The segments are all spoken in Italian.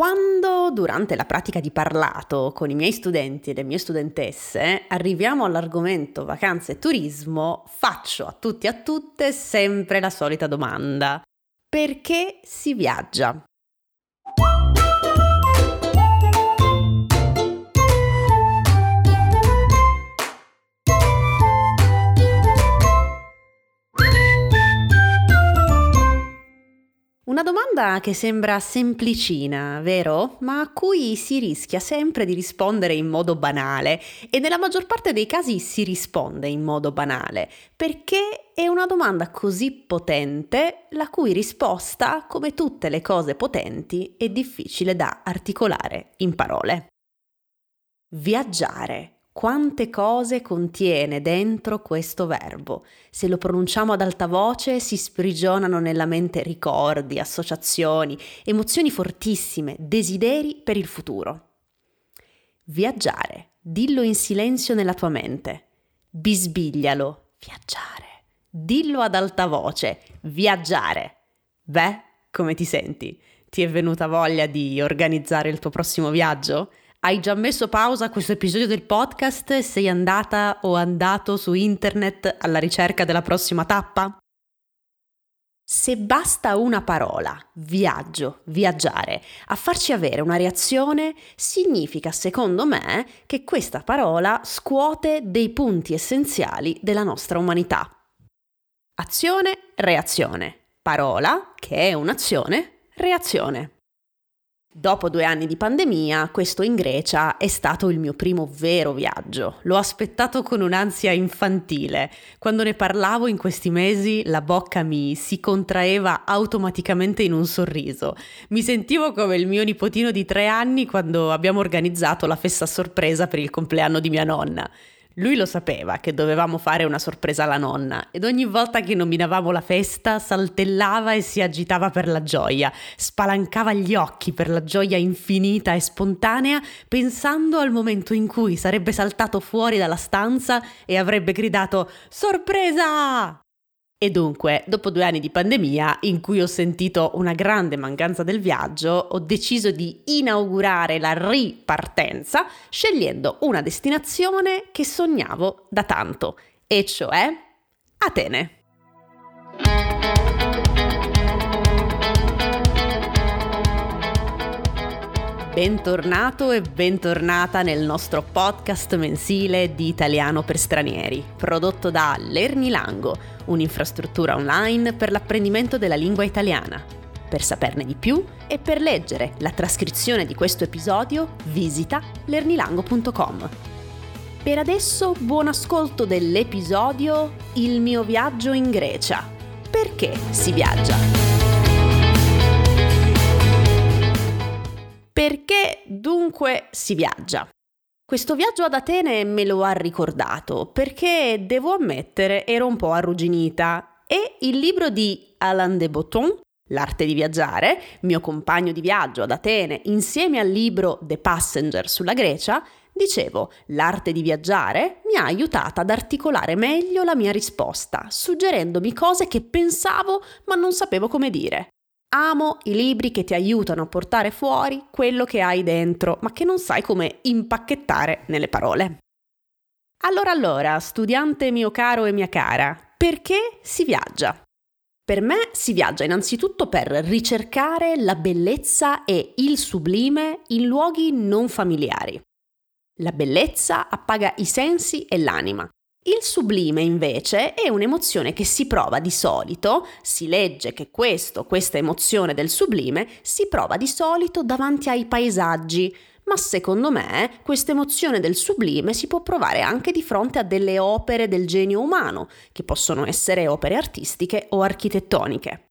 Quando durante la pratica di parlato con i miei studenti e le mie studentesse arriviamo all'argomento vacanze e turismo, faccio a tutti e a tutte sempre la solita domanda. Perché si viaggia? Una domanda che sembra semplicina, vero? Ma a cui si rischia sempre di rispondere in modo banale e nella maggior parte dei casi si risponde in modo banale, perché è una domanda così potente la cui risposta, come tutte le cose potenti, è difficile da articolare in parole. Viaggiare quante cose contiene dentro questo verbo. Se lo pronunciamo ad alta voce si sprigionano nella mente ricordi, associazioni, emozioni fortissime, desideri per il futuro. Viaggiare, dillo in silenzio nella tua mente. Bisbiglialo, viaggiare. Dillo ad alta voce, viaggiare. Beh, come ti senti? Ti è venuta voglia di organizzare il tuo prossimo viaggio? Hai già messo pausa a questo episodio del podcast sei andata o andato su internet alla ricerca della prossima tappa? Se basta una parola, viaggio, viaggiare, a farci avere una reazione, significa, secondo me, che questa parola scuote dei punti essenziali della nostra umanità. Azione, reazione. Parola, che è un'azione, reazione. Dopo due anni di pandemia, questo in Grecia è stato il mio primo vero viaggio. L'ho aspettato con un'ansia infantile. Quando ne parlavo in questi mesi, la bocca mi si contraeva automaticamente in un sorriso. Mi sentivo come il mio nipotino di tre anni quando abbiamo organizzato la festa sorpresa per il compleanno di mia nonna. Lui lo sapeva che dovevamo fare una sorpresa alla nonna ed ogni volta che nominavamo la festa saltellava e si agitava per la gioia, spalancava gli occhi per la gioia infinita e spontanea, pensando al momento in cui sarebbe saltato fuori dalla stanza e avrebbe gridato Sorpresa! E dunque, dopo due anni di pandemia, in cui ho sentito una grande mancanza del viaggio, ho deciso di inaugurare la ripartenza scegliendo una destinazione che sognavo da tanto, e cioè Atene. Bentornato e bentornata nel nostro podcast mensile di Italiano per Stranieri, prodotto da Lernilango, un'infrastruttura online per l'apprendimento della lingua italiana. Per saperne di più e per leggere la trascrizione di questo episodio, visita lernilango.com. Per adesso buon ascolto dell'episodio Il mio viaggio in Grecia. Perché si viaggia? Perché dunque si viaggia? Questo viaggio ad Atene me lo ha ricordato perché, devo ammettere, ero un po' arrugginita e il libro di Alain de Botton, L'arte di viaggiare, mio compagno di viaggio ad Atene, insieme al libro The Passenger sulla Grecia, dicevo, l'arte di viaggiare mi ha aiutata ad articolare meglio la mia risposta, suggerendomi cose che pensavo ma non sapevo come dire. Amo i libri che ti aiutano a portare fuori quello che hai dentro, ma che non sai come impacchettare nelle parole. Allora allora, studiante mio caro e mia cara, perché si viaggia? Per me si viaggia innanzitutto per ricercare la bellezza e il sublime in luoghi non familiari. La bellezza appaga i sensi e l'anima, il sublime invece è un'emozione che si prova di solito, si legge che questo, questa emozione del sublime si prova di solito davanti ai paesaggi, ma secondo me questa emozione del sublime si può provare anche di fronte a delle opere del genio umano, che possono essere opere artistiche o architettoniche.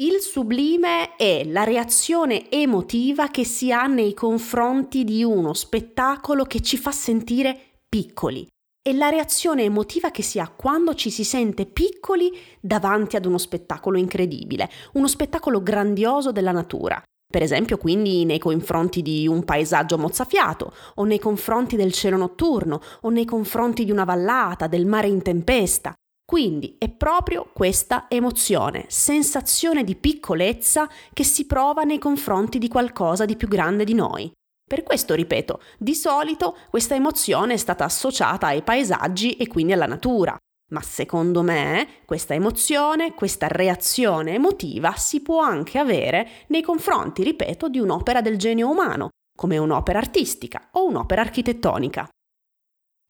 Il sublime è la reazione emotiva che si ha nei confronti di uno spettacolo che ci fa sentire piccoli e la reazione emotiva che si ha quando ci si sente piccoli davanti ad uno spettacolo incredibile, uno spettacolo grandioso della natura. Per esempio, quindi nei confronti di un paesaggio mozzafiato, o nei confronti del cielo notturno, o nei confronti di una vallata, del mare in tempesta. Quindi è proprio questa emozione, sensazione di piccolezza che si prova nei confronti di qualcosa di più grande di noi. Per questo, ripeto, di solito questa emozione è stata associata ai paesaggi e quindi alla natura. Ma secondo me questa emozione, questa reazione emotiva si può anche avere nei confronti, ripeto, di un'opera del genio umano, come un'opera artistica o un'opera architettonica.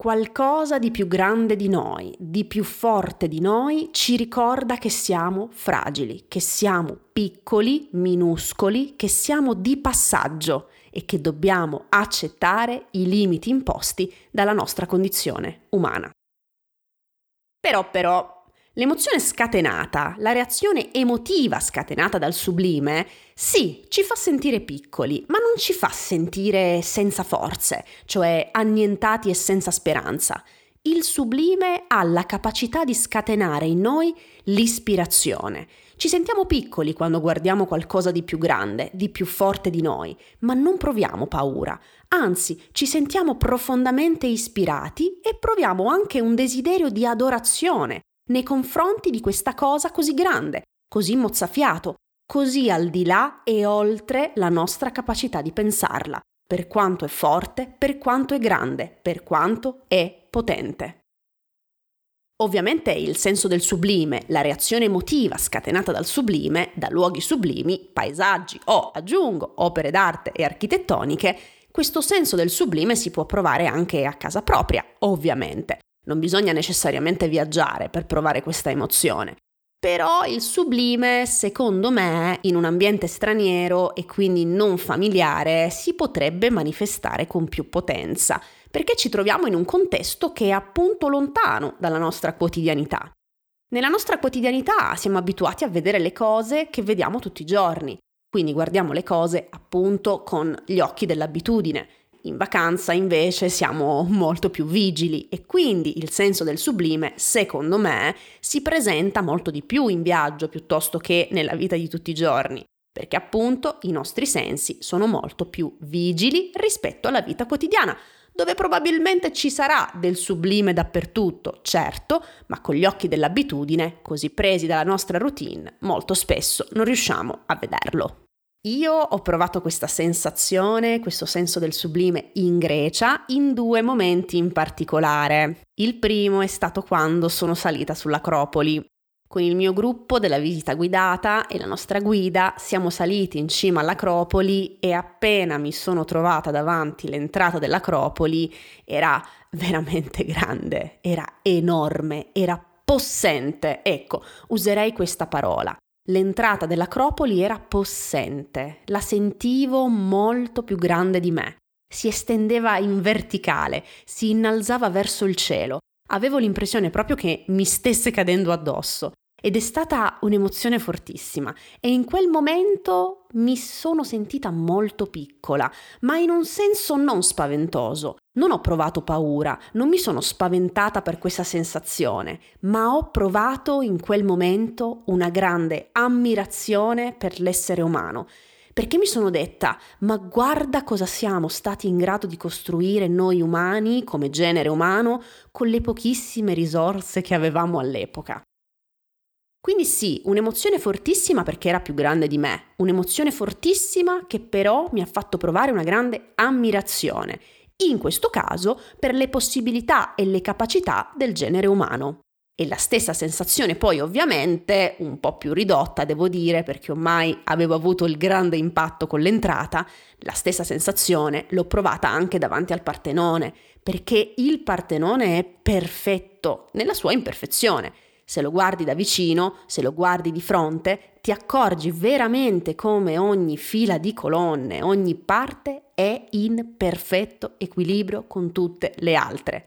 Qualcosa di più grande di noi, di più forte di noi, ci ricorda che siamo fragili, che siamo piccoli, minuscoli, che siamo di passaggio e che dobbiamo accettare i limiti imposti dalla nostra condizione umana. Però, però, L'emozione scatenata, la reazione emotiva scatenata dal sublime, sì, ci fa sentire piccoli, ma non ci fa sentire senza forze, cioè annientati e senza speranza. Il sublime ha la capacità di scatenare in noi l'ispirazione. Ci sentiamo piccoli quando guardiamo qualcosa di più grande, di più forte di noi, ma non proviamo paura. Anzi, ci sentiamo profondamente ispirati e proviamo anche un desiderio di adorazione nei confronti di questa cosa così grande, così mozzafiato, così al di là e oltre la nostra capacità di pensarla, per quanto è forte, per quanto è grande, per quanto è potente. Ovviamente il senso del sublime, la reazione emotiva scatenata dal sublime, da luoghi sublimi, paesaggi o, aggiungo, opere d'arte e architettoniche, questo senso del sublime si può provare anche a casa propria, ovviamente. Non bisogna necessariamente viaggiare per provare questa emozione. Però il sublime, secondo me, in un ambiente straniero e quindi non familiare, si potrebbe manifestare con più potenza, perché ci troviamo in un contesto che è appunto lontano dalla nostra quotidianità. Nella nostra quotidianità siamo abituati a vedere le cose che vediamo tutti i giorni, quindi guardiamo le cose appunto con gli occhi dell'abitudine. In vacanza invece siamo molto più vigili e quindi il senso del sublime, secondo me, si presenta molto di più in viaggio piuttosto che nella vita di tutti i giorni, perché appunto i nostri sensi sono molto più vigili rispetto alla vita quotidiana, dove probabilmente ci sarà del sublime dappertutto, certo, ma con gli occhi dell'abitudine, così presi dalla nostra routine, molto spesso non riusciamo a vederlo. Io ho provato questa sensazione, questo senso del sublime in Grecia in due momenti in particolare. Il primo è stato quando sono salita sull'Acropoli. Con il mio gruppo della visita guidata e la nostra guida siamo saliti in cima all'Acropoli e appena mi sono trovata davanti l'entrata dell'Acropoli era veramente grande, era enorme, era possente. Ecco, userei questa parola. L'entrata dell'Acropoli era possente, la sentivo molto più grande di me. Si estendeva in verticale, si innalzava verso il cielo. Avevo l'impressione proprio che mi stesse cadendo addosso. Ed è stata un'emozione fortissima e in quel momento mi sono sentita molto piccola, ma in un senso non spaventoso. Non ho provato paura, non mi sono spaventata per questa sensazione, ma ho provato in quel momento una grande ammirazione per l'essere umano. Perché mi sono detta, ma guarda cosa siamo stati in grado di costruire noi umani, come genere umano, con le pochissime risorse che avevamo all'epoca. Quindi sì, un'emozione fortissima perché era più grande di me, un'emozione fortissima che però mi ha fatto provare una grande ammirazione, in questo caso per le possibilità e le capacità del genere umano. E la stessa sensazione poi ovviamente, un po' più ridotta devo dire perché ormai avevo avuto il grande impatto con l'entrata, la stessa sensazione l'ho provata anche davanti al Partenone, perché il Partenone è perfetto nella sua imperfezione se lo guardi da vicino, se lo guardi di fronte, ti accorgi veramente come ogni fila di colonne, ogni parte è in perfetto equilibrio con tutte le altre.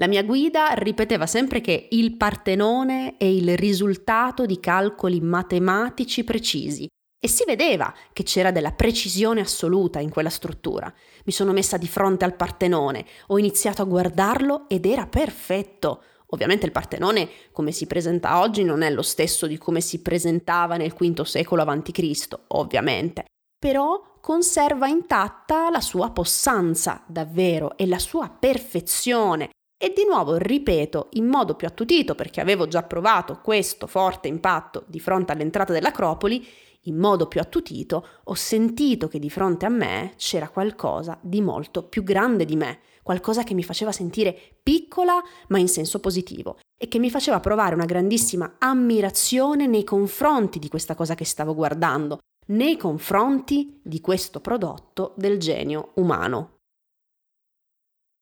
La mia guida ripeteva sempre che il Partenone è il risultato di calcoli matematici precisi e si vedeva che c'era della precisione assoluta in quella struttura. Mi sono messa di fronte al Partenone, ho iniziato a guardarlo ed era perfetto. Ovviamente il Partenone, come si presenta oggi, non è lo stesso di come si presentava nel V secolo a.C., ovviamente, però conserva intatta la sua possanza, davvero, e la sua perfezione, E di nuovo ripeto in modo più attutito, perché avevo già provato questo forte impatto di fronte all'entrata dell'Acropoli, in modo più attutito ho sentito che di fronte a me c'era qualcosa di molto più grande di me, qualcosa che mi faceva sentire piccola ma in senso positivo e che mi faceva provare una grandissima ammirazione nei confronti di questa cosa che stavo guardando, nei confronti di questo prodotto del genio umano.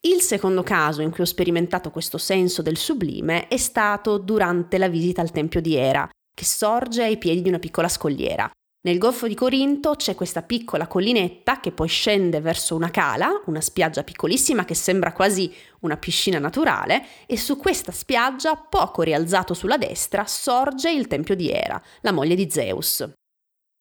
Il secondo caso in cui ho sperimentato questo senso del sublime è stato durante la visita al Tempio di Era, che sorge ai piedi di una piccola scogliera. Nel Golfo di Corinto c'è questa piccola collinetta che poi scende verso una cala, una spiaggia piccolissima che sembra quasi una piscina naturale, e su questa spiaggia, poco rialzato sulla destra, sorge il tempio di Era, la moglie di Zeus.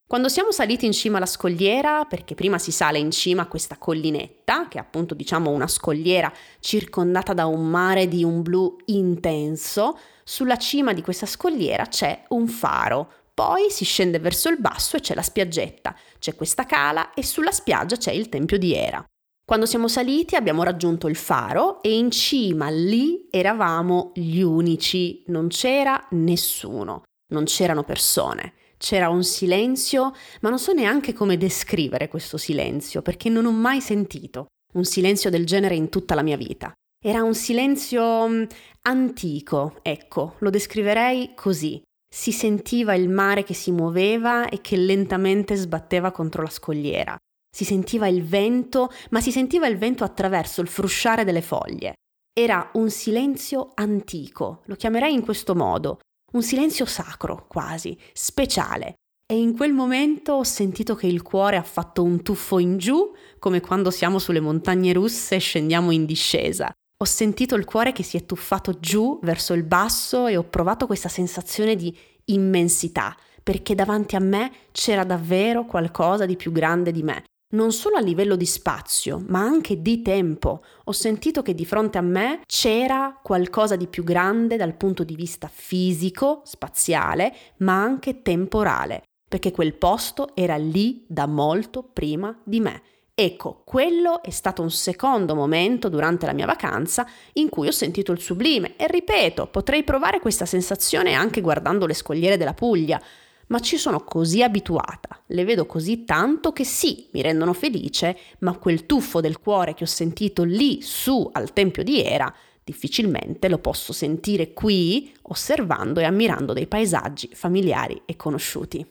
Quando siamo saliti in cima alla scogliera, perché prima si sale in cima a questa collinetta, che è appunto diciamo una scogliera circondata da un mare di un blu intenso, sulla cima di questa scogliera c'è un faro, poi si scende verso il basso e c'è la spiaggetta, c'è questa cala e sulla spiaggia c'è il tempio di Era. Quando siamo saliti abbiamo raggiunto il faro e in cima lì eravamo gli unici, non c'era nessuno, non c'erano persone. C'era un silenzio, ma non so neanche come descrivere questo silenzio, perché non ho mai sentito un silenzio del genere in tutta la mia vita. Era un silenzio antico, ecco, lo descriverei così. Si sentiva il mare che si muoveva e che lentamente sbatteva contro la scogliera. Si sentiva il vento, ma si sentiva il vento attraverso il frusciare delle foglie. Era un silenzio antico, lo chiamerei in questo modo, un silenzio sacro quasi, speciale. E in quel momento ho sentito che il cuore ha fatto un tuffo in giù, come quando siamo sulle montagne russe e scendiamo in discesa. Ho sentito il cuore che si è tuffato giù verso il basso e ho provato questa sensazione di immensità, perché davanti a me c'era davvero qualcosa di più grande di me, non solo a livello di spazio, ma anche di tempo. Ho sentito che di fronte a me c'era qualcosa di più grande dal punto di vista fisico, spaziale, ma anche temporale, perché quel posto era lì da molto prima di me. Ecco, quello è stato un secondo momento durante la mia vacanza in cui ho sentito il sublime e ripeto, potrei provare questa sensazione anche guardando le scogliere della Puglia, ma ci sono così abituata, le vedo così tanto che sì, mi rendono felice, ma quel tuffo del cuore che ho sentito lì su al Tempio di Era, difficilmente lo posso sentire qui osservando e ammirando dei paesaggi familiari e conosciuti.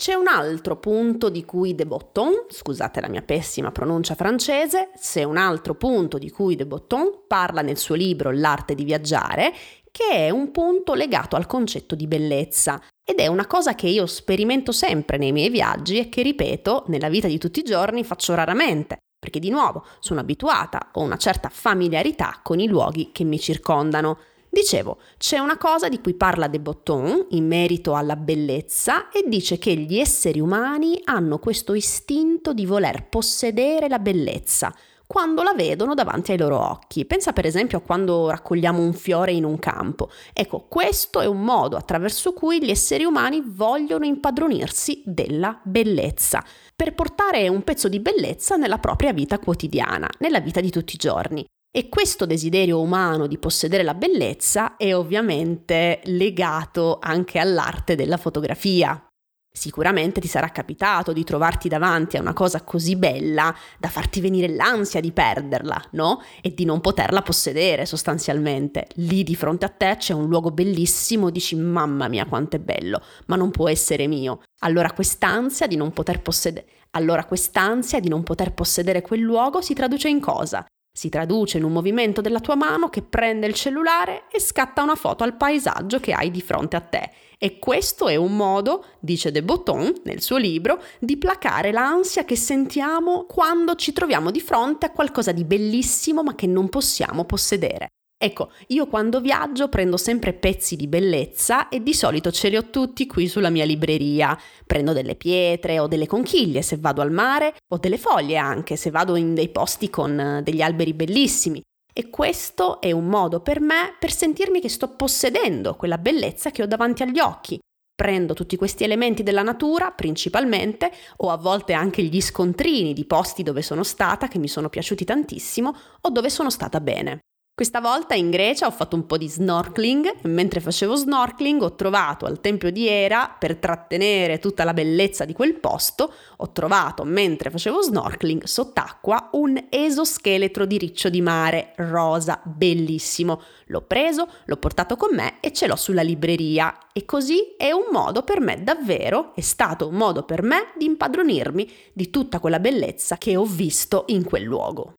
C'è un altro punto di cui De Botton, scusate la mia pessima pronuncia francese, c'è un altro punto di cui De Botton parla nel suo libro L'arte di viaggiare che è un punto legato al concetto di bellezza ed è una cosa che io sperimento sempre nei miei viaggi e che, ripeto, nella vita di tutti i giorni faccio raramente, perché di nuovo sono abituata, ho una certa familiarità con i luoghi che mi circondano. Dicevo, c'è una cosa di cui parla De Botton in merito alla bellezza e dice che gli esseri umani hanno questo istinto di voler possedere la bellezza, quando la vedono davanti ai loro occhi. Pensa per esempio a quando raccogliamo un fiore in un campo. Ecco, questo è un modo attraverso cui gli esseri umani vogliono impadronirsi della bellezza, per portare un pezzo di bellezza nella propria vita quotidiana, nella vita di tutti i giorni. E questo desiderio umano di possedere la bellezza è ovviamente legato anche all'arte della fotografia. Sicuramente ti sarà capitato di trovarti davanti a una cosa così bella da farti venire l'ansia di perderla, no? E di non poterla possedere sostanzialmente. Lì di fronte a te c'è un luogo bellissimo, dici mamma mia quanto è bello, ma non può essere mio. Allora quest'ansia di non poter possedere allora quest'ansia di non poter possedere quel luogo si traduce in cosa? Si traduce in un movimento della tua mano che prende il cellulare e scatta una foto al paesaggio che hai di fronte a te. E questo è un modo, dice De Botton nel suo libro, di placare l'ansia che sentiamo quando ci troviamo di fronte a qualcosa di bellissimo ma che non possiamo possedere. Ecco, io quando viaggio prendo sempre pezzi di bellezza e di solito ce li ho tutti qui sulla mia libreria. Prendo delle pietre o delle conchiglie se vado al mare o delle foglie anche se vado in dei posti con eh, degli alberi bellissimi. E questo è un modo per me per sentirmi che sto possedendo quella bellezza che ho davanti agli occhi. Prendo tutti questi elementi della natura principalmente o a volte anche gli scontrini di posti dove sono stata che mi sono piaciuti tantissimo o dove sono stata bene. Questa volta in Grecia ho fatto un po' di snorkeling e mentre facevo snorkeling ho trovato al Tempio di Era, per trattenere tutta la bellezza di quel posto, ho trovato mentre facevo snorkeling sott'acqua un esoscheletro di riccio di mare rosa, bellissimo. L'ho preso, l'ho portato con me e ce l'ho sulla libreria e così è un modo per me davvero, è stato un modo per me di impadronirmi di tutta quella bellezza che ho visto in quel luogo.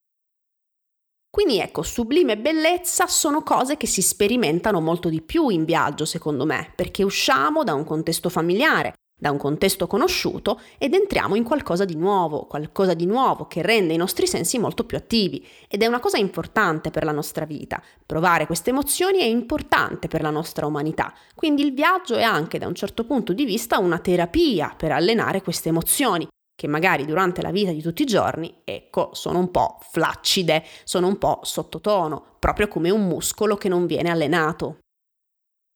Quindi ecco, sublime bellezza sono cose che si sperimentano molto di più in viaggio, secondo me, perché usciamo da un contesto familiare, da un contesto conosciuto ed entriamo in qualcosa di nuovo, qualcosa di nuovo che rende i nostri sensi molto più attivi. Ed è una cosa importante per la nostra vita. Provare queste emozioni è importante per la nostra umanità, quindi il viaggio è anche da un certo punto di vista una terapia per allenare queste emozioni che magari durante la vita di tutti i giorni, ecco, sono un po' flaccide, sono un po' sottotono, proprio come un muscolo che non viene allenato.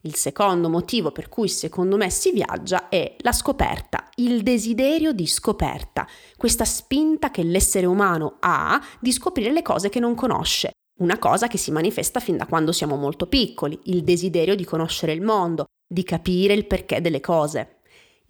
Il secondo motivo per cui secondo me si viaggia è la scoperta, il desiderio di scoperta, questa spinta che l'essere umano ha di scoprire le cose che non conosce, una cosa che si manifesta fin da quando siamo molto piccoli, il desiderio di conoscere il mondo, di capire il perché delle cose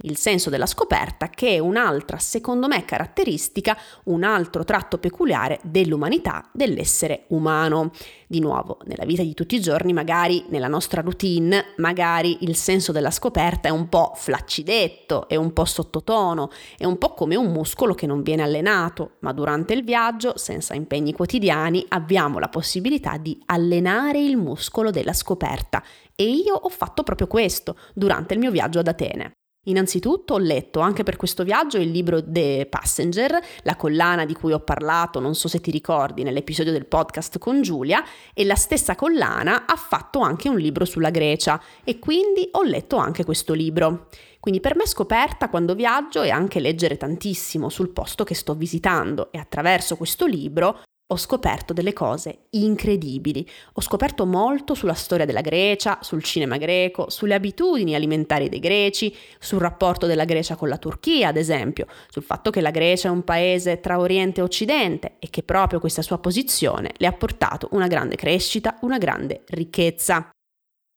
il senso della scoperta, che è un'altra, secondo me, caratteristica, un altro tratto peculiare dell'umanità, dell'essere umano. Di nuovo, nella vita di tutti i giorni, magari nella nostra routine, magari il senso della scoperta è un po' flaccidetto, è un po' sottotono, è un po' come un muscolo che non viene allenato, ma durante il viaggio, senza impegni quotidiani, abbiamo la possibilità di allenare il muscolo della scoperta. E io ho fatto proprio questo durante il mio viaggio ad Atene. Innanzitutto ho letto anche per questo viaggio il libro The Passenger, la collana di cui ho parlato, non so se ti ricordi, nell'episodio del podcast con Giulia, e la stessa collana ha fatto anche un libro sulla Grecia e quindi ho letto anche questo libro. Quindi per me scoperta quando viaggio è anche leggere tantissimo sul posto che sto visitando e attraverso questo libro ho scoperto delle cose incredibili. Ho scoperto molto sulla storia della Grecia, sul cinema greco, sulle abitudini alimentari dei greci, sul rapporto della Grecia con la Turchia, ad esempio, sul fatto che la Grecia è un paese tra Oriente e Occidente e che proprio questa sua posizione le ha portato una grande crescita, una grande ricchezza.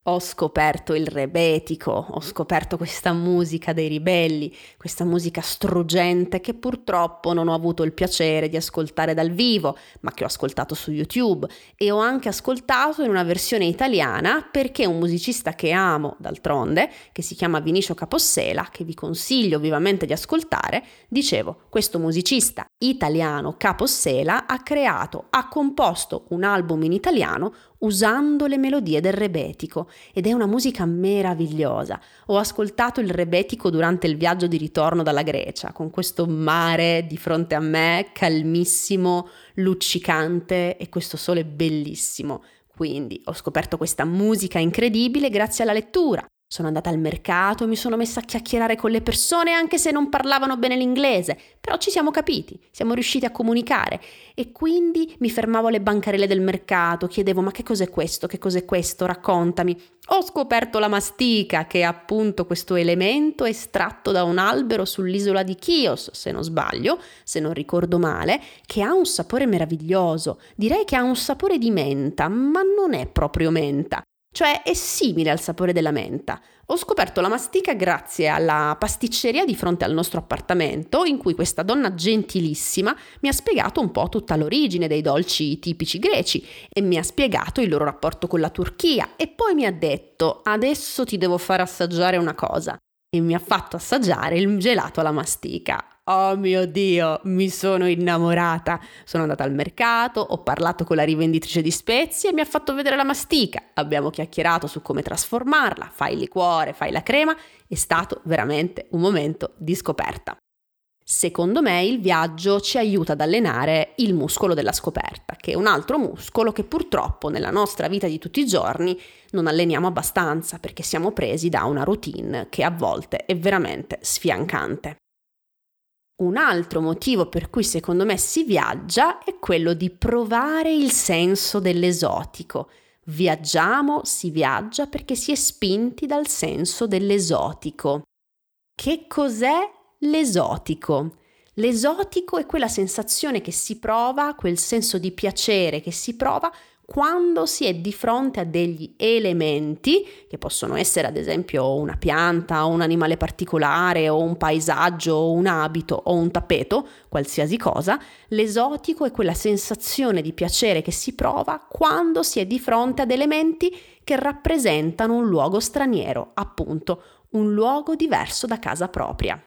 Ho scoperto il rebetico, ho scoperto questa musica dei ribelli, questa musica struggente che purtroppo non ho avuto il piacere di ascoltare dal vivo, ma che ho ascoltato su YouTube. E ho anche ascoltato in una versione italiana perché un musicista che amo d'altronde, che si chiama Vinicio Capossela, che vi consiglio vivamente di ascoltare, dicevo, questo musicista italiano Capossela ha creato, ha composto un album in italiano usando le melodie del rebetico ed è una musica meravigliosa. Ho ascoltato il rebetico durante il viaggio di ritorno dalla Grecia, con questo mare di fronte a me, calmissimo, luccicante e questo sole bellissimo. Quindi ho scoperto questa musica incredibile grazie alla lettura. Sono andata al mercato mi sono messa a chiacchierare con le persone anche se non parlavano bene l'inglese, però ci siamo capiti, siamo riusciti a comunicare. E quindi mi fermavo alle bancarelle del mercato, chiedevo ma che cos'è questo, che cos'è questo, raccontami. Ho scoperto la mastica, che è appunto questo elemento estratto da un albero sull'isola di Chios, se non sbaglio, se non ricordo male, che ha un sapore meraviglioso. Direi che ha un sapore di menta, ma non è proprio menta cioè è simile al sapore della menta. Ho scoperto la mastica grazie alla pasticceria di fronte al nostro appartamento, in cui questa donna gentilissima mi ha spiegato un po' tutta l'origine dei dolci tipici greci e mi ha spiegato il loro rapporto con la Turchia e poi mi ha detto adesso ti devo far assaggiare una cosa e mi ha fatto assaggiare il gelato alla mastica. Oh mio Dio, mi sono innamorata. Sono andata al mercato, ho parlato con la rivenditrice di spezie e mi ha fatto vedere la mastica. Abbiamo chiacchierato su come trasformarla, fai il liquore, fai la crema. È stato veramente un momento di scoperta. Secondo me il viaggio ci aiuta ad allenare il muscolo della scoperta, che è un altro muscolo che purtroppo nella nostra vita di tutti i giorni non alleniamo abbastanza perché siamo presi da una routine che a volte è veramente sfiancante. Un altro motivo per cui secondo me si viaggia è quello di provare il senso dell'esotico. Viaggiamo, si viaggia perché si è spinti dal senso dell'esotico. Che cos'è l'esotico? L'esotico è quella sensazione che si prova, quel senso di piacere che si prova quando si è di fronte a degli elementi, che possono essere ad esempio una pianta, un animale particolare o un paesaggio o un abito o un tappeto, qualsiasi cosa, l'esotico è quella sensazione di piacere che si prova quando si è di fronte ad elementi che rappresentano un luogo straniero, appunto, un luogo diverso da casa propria.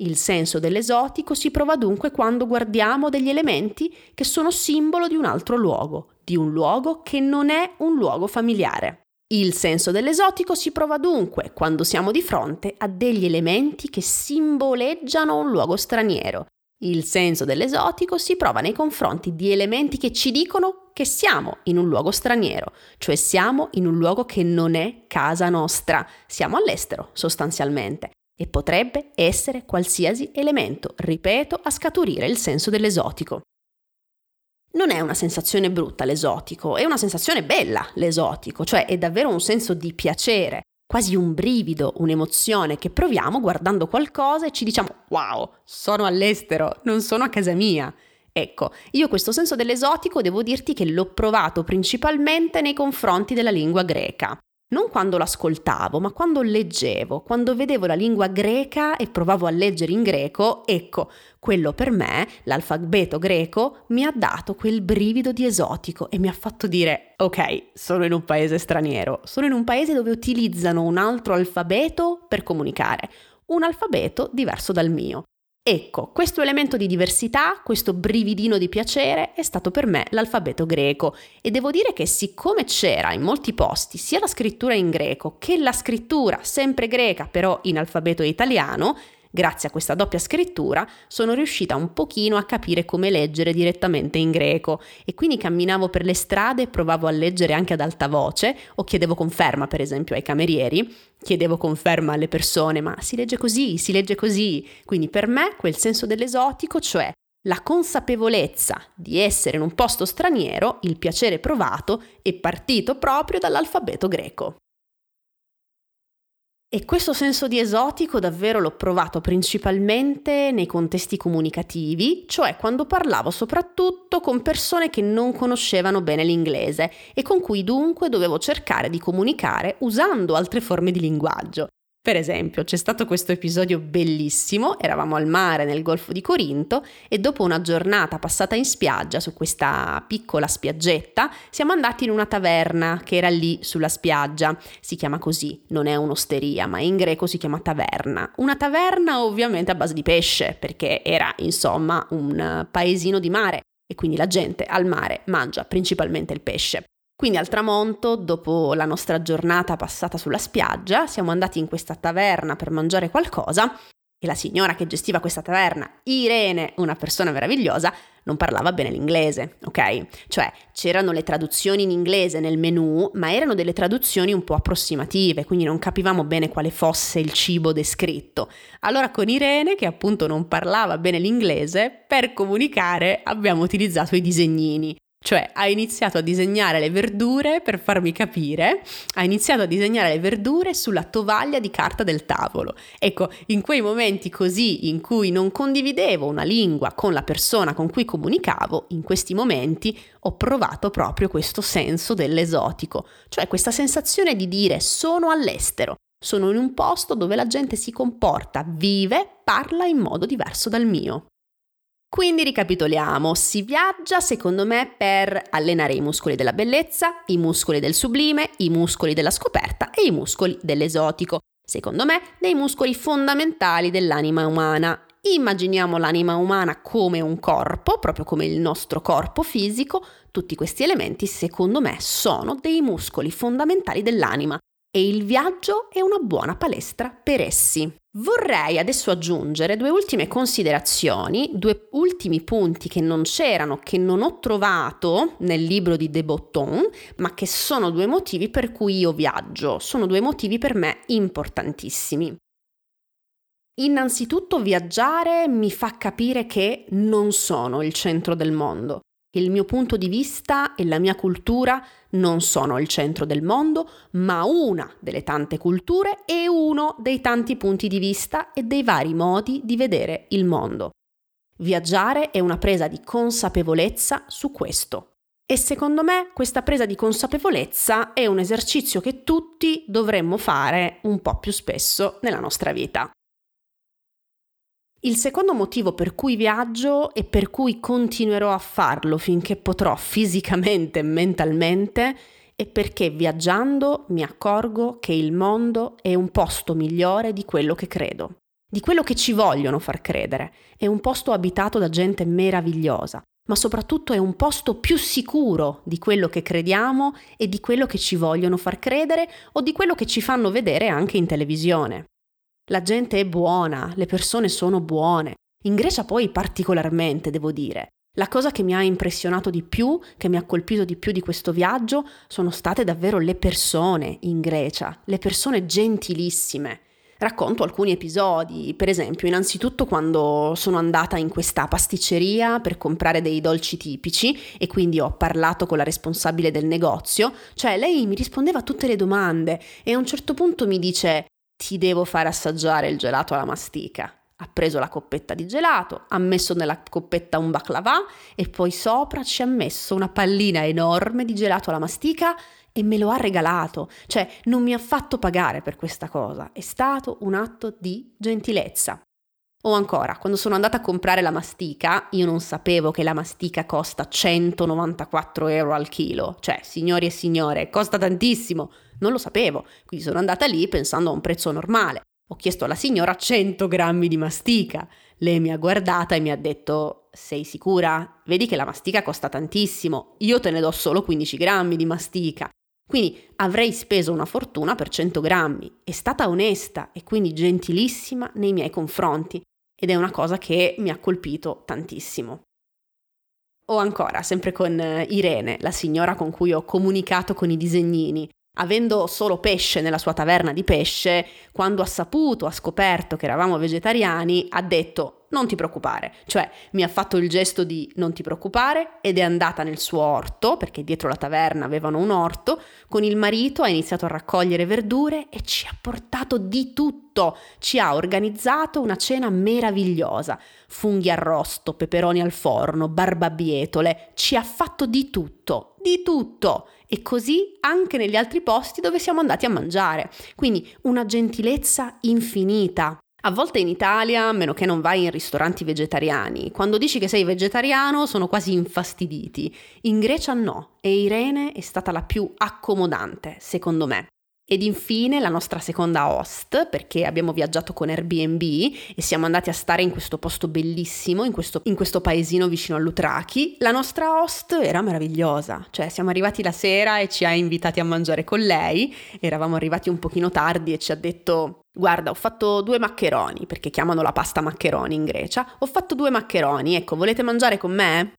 Il senso dell'esotico si prova dunque quando guardiamo degli elementi che sono simbolo di un altro luogo, di un luogo che non è un luogo familiare. Il senso dell'esotico si prova dunque quando siamo di fronte a degli elementi che simboleggiano un luogo straniero. Il senso dell'esotico si prova nei confronti di elementi che ci dicono che siamo in un luogo straniero, cioè siamo in un luogo che non è casa nostra, siamo all'estero sostanzialmente e potrebbe essere qualsiasi elemento, ripeto, a scaturire il senso dell'esotico. Non è una sensazione brutta l'esotico, è una sensazione bella l'esotico, cioè è davvero un senso di piacere, quasi un brivido, un'emozione che proviamo guardando qualcosa e ci diciamo wow, sono all'estero, non sono a casa mia. Ecco, io questo senso dell'esotico devo dirti che l'ho provato principalmente nei confronti della lingua greca non quando l'ascoltavo, ma quando leggevo, quando vedevo la lingua greca e provavo a leggere in greco, ecco, quello per me, l'alfabeto greco, mi ha dato quel brivido di esotico e mi ha fatto dire, ok, sono in un paese straniero, sono in un paese dove utilizzano un altro alfabeto per comunicare, un alfabeto diverso dal mio. Ecco, questo elemento di diversità, questo brividino di piacere è stato per me l'alfabeto greco e devo dire che siccome c'era in molti posti sia la scrittura in greco che la scrittura sempre greca però in alfabeto italiano, Grazie a questa doppia scrittura sono riuscita un pochino a capire come leggere direttamente in greco. E quindi camminavo per le strade e provavo a leggere anche ad alta voce o chiedevo conferma per esempio ai camerieri, chiedevo conferma alle persone ma si legge così, si legge così, quindi per me quel senso dell'esotico, cioè la consapevolezza di essere in un posto straniero, il piacere provato, è partito proprio dall'alfabeto greco. E questo senso di esotico davvero l'ho provato principalmente nei contesti comunicativi, cioè quando parlavo soprattutto con persone che non conoscevano bene l'inglese e con cui dunque dovevo cercare di comunicare usando altre forme di linguaggio. Per esempio, c'è stato questo episodio bellissimo, eravamo al mare nel Golfo di Corinto e dopo una giornata passata in spiaggia su questa piccola spiaggetta, siamo andati in una taverna che era lì sulla spiaggia. Si chiama così, non è un'osteria, ma in greco si chiama taverna. Una taverna ovviamente a base di pesce, perché era insomma un paesino di mare e quindi la gente al mare mangia principalmente il pesce. Quindi al tramonto, dopo la nostra giornata passata sulla spiaggia, siamo andati in questa taverna per mangiare qualcosa e la signora che gestiva questa taverna, Irene, una persona meravigliosa, non parlava bene l'inglese, ok? Cioè c'erano le traduzioni in inglese nel menu, ma erano delle traduzioni un po' approssimative, quindi non capivamo bene quale fosse il cibo descritto. Allora con Irene, che appunto non parlava bene l'inglese, per comunicare abbiamo utilizzato i disegnini. Cioè ha iniziato a disegnare le verdure per farmi capire, ha iniziato a disegnare le verdure sulla tovaglia di carta del tavolo. Ecco, in quei momenti così in cui non condividevo una lingua con la persona con cui comunicavo, in questi momenti ho provato proprio questo senso dell'esotico, cioè questa sensazione di dire sono all'estero, sono in un posto dove la gente si comporta, vive, parla in modo diverso dal mio. Quindi ricapitoliamo, si viaggia secondo me per allenare i muscoli della bellezza, i muscoli del sublime, i muscoli della scoperta e i muscoli dell'esotico. Secondo me dei muscoli fondamentali dell'anima umana. Immaginiamo l'anima umana come un corpo, proprio come il nostro corpo fisico. Tutti questi elementi secondo me sono dei muscoli fondamentali dell'anima e il viaggio è una buona palestra per essi. Vorrei adesso aggiungere due ultime considerazioni, due ultimi punti che non c'erano, che non ho trovato nel libro di De Botton, ma che sono due motivi per cui io viaggio, sono due motivi per me importantissimi. Innanzitutto viaggiare mi fa capire che non sono il centro del mondo. Il mio punto di vista e la mia cultura non sono il centro del mondo, ma una delle tante culture e uno dei tanti punti di vista e dei vari modi di vedere il mondo. Viaggiare è una presa di consapevolezza su questo. E secondo me questa presa di consapevolezza è un esercizio che tutti dovremmo fare un po' più spesso nella nostra vita. Il secondo motivo per cui viaggio e per cui continuerò a farlo finché potrò fisicamente e mentalmente è perché viaggiando mi accorgo che il mondo è un posto migliore di quello che credo, di quello che ci vogliono far credere. È un posto abitato da gente meravigliosa, ma soprattutto è un posto più sicuro di quello che crediamo e di quello che ci vogliono far credere o di quello che ci fanno vedere anche in televisione. La gente è buona, le persone sono buone. In Grecia poi particolarmente, devo dire. La cosa che mi ha impressionato di più, che mi ha colpito di più di questo viaggio, sono state davvero le persone in Grecia, le persone gentilissime. Racconto alcuni episodi, per esempio, innanzitutto quando sono andata in questa pasticceria per comprare dei dolci tipici e quindi ho parlato con la responsabile del negozio, cioè lei mi rispondeva a tutte le domande e a un certo punto mi dice ti devo fare assaggiare il gelato alla mastica. Ha preso la coppetta di gelato, ha messo nella coppetta un baklava e poi sopra ci ha messo una pallina enorme di gelato alla mastica e me lo ha regalato. Cioè, non mi ha fatto pagare per questa cosa. È stato un atto di gentilezza. O ancora, quando sono andata a comprare la mastica, io non sapevo che la mastica costa 194 euro al chilo. Cioè, signori e signore, costa tantissimo. Non lo sapevo, quindi sono andata lì pensando a un prezzo normale. Ho chiesto alla signora 100 grammi di mastica. Lei mi ha guardata e mi ha detto: Sei sicura? Vedi che la mastica costa tantissimo. Io te ne do solo 15 grammi di mastica. Quindi avrei speso una fortuna per 100 grammi. È stata onesta e quindi gentilissima nei miei confronti ed è una cosa che mi ha colpito tantissimo. O ancora, sempre con eh, Irene, la signora con cui ho comunicato con i disegnini, avendo solo pesce nella sua taverna di pesce, quando ha saputo, ha scoperto che eravamo vegetariani, ha detto non ti preoccupare, cioè mi ha fatto il gesto di non ti preoccupare ed è andata nel suo orto, perché dietro la taverna avevano un orto, con il marito ha iniziato a raccogliere verdure e ci ha portato di tutto, ci ha organizzato una cena meravigliosa, funghi arrosto, peperoni al forno, barbabietole, ci ha fatto di tutto, di tutto. E così anche negli altri posti dove siamo andati a mangiare. Quindi una gentilezza infinita. A volte in Italia, a meno che non vai in ristoranti vegetariani, quando dici che sei vegetariano sono quasi infastiditi. In Grecia no, e Irene è stata la più accomodante, secondo me. Ed infine la nostra seconda host, perché abbiamo viaggiato con Airbnb e siamo andati a stare in questo posto bellissimo, in questo, in questo paesino vicino all'Utrachi. La nostra host era meravigliosa, cioè siamo arrivati la sera e ci ha invitati a mangiare con lei, eravamo arrivati un pochino tardi e ci ha detto Guarda, ho fatto due maccheroni, perché chiamano la pasta maccheroni in Grecia. Ho fatto due maccheroni, ecco, volete mangiare con me?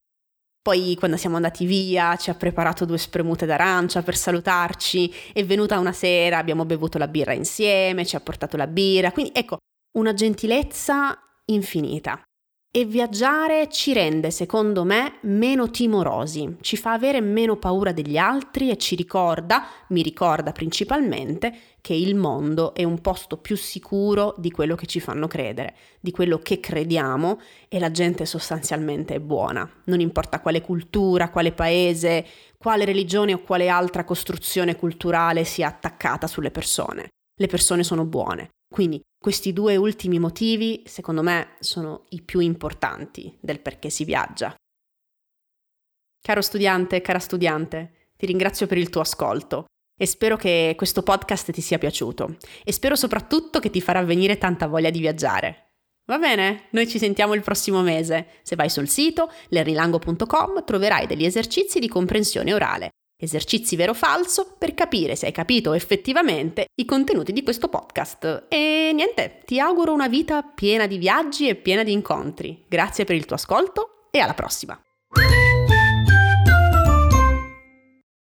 Poi quando siamo andati via ci ha preparato due spremute d'arancia per salutarci, è venuta una sera, abbiamo bevuto la birra insieme, ci ha portato la birra, quindi ecco, una gentilezza infinita. E viaggiare ci rende, secondo me, meno timorosi, ci fa avere meno paura degli altri e ci ricorda, mi ricorda principalmente, che il mondo è un posto più sicuro di quello che ci fanno credere, di quello che crediamo e la gente sostanzialmente è buona. Non importa quale cultura, quale paese, quale religione o quale altra costruzione culturale sia attaccata sulle persone. Le persone sono buone. Quindi questi due ultimi motivi, secondo me, sono i più importanti del perché si viaggia. Caro studiante, cara studiante, ti ringrazio per il tuo ascolto e spero che questo podcast ti sia piaciuto e spero soprattutto che ti farà venire tanta voglia di viaggiare. Va bene? Noi ci sentiamo il prossimo mese. Se vai sul sito lerrilango.com troverai degli esercizi di comprensione orale esercizi vero o falso per capire se hai capito effettivamente i contenuti di questo podcast. E niente, ti auguro una vita piena di viaggi e piena di incontri. Grazie per il tuo ascolto e alla prossima!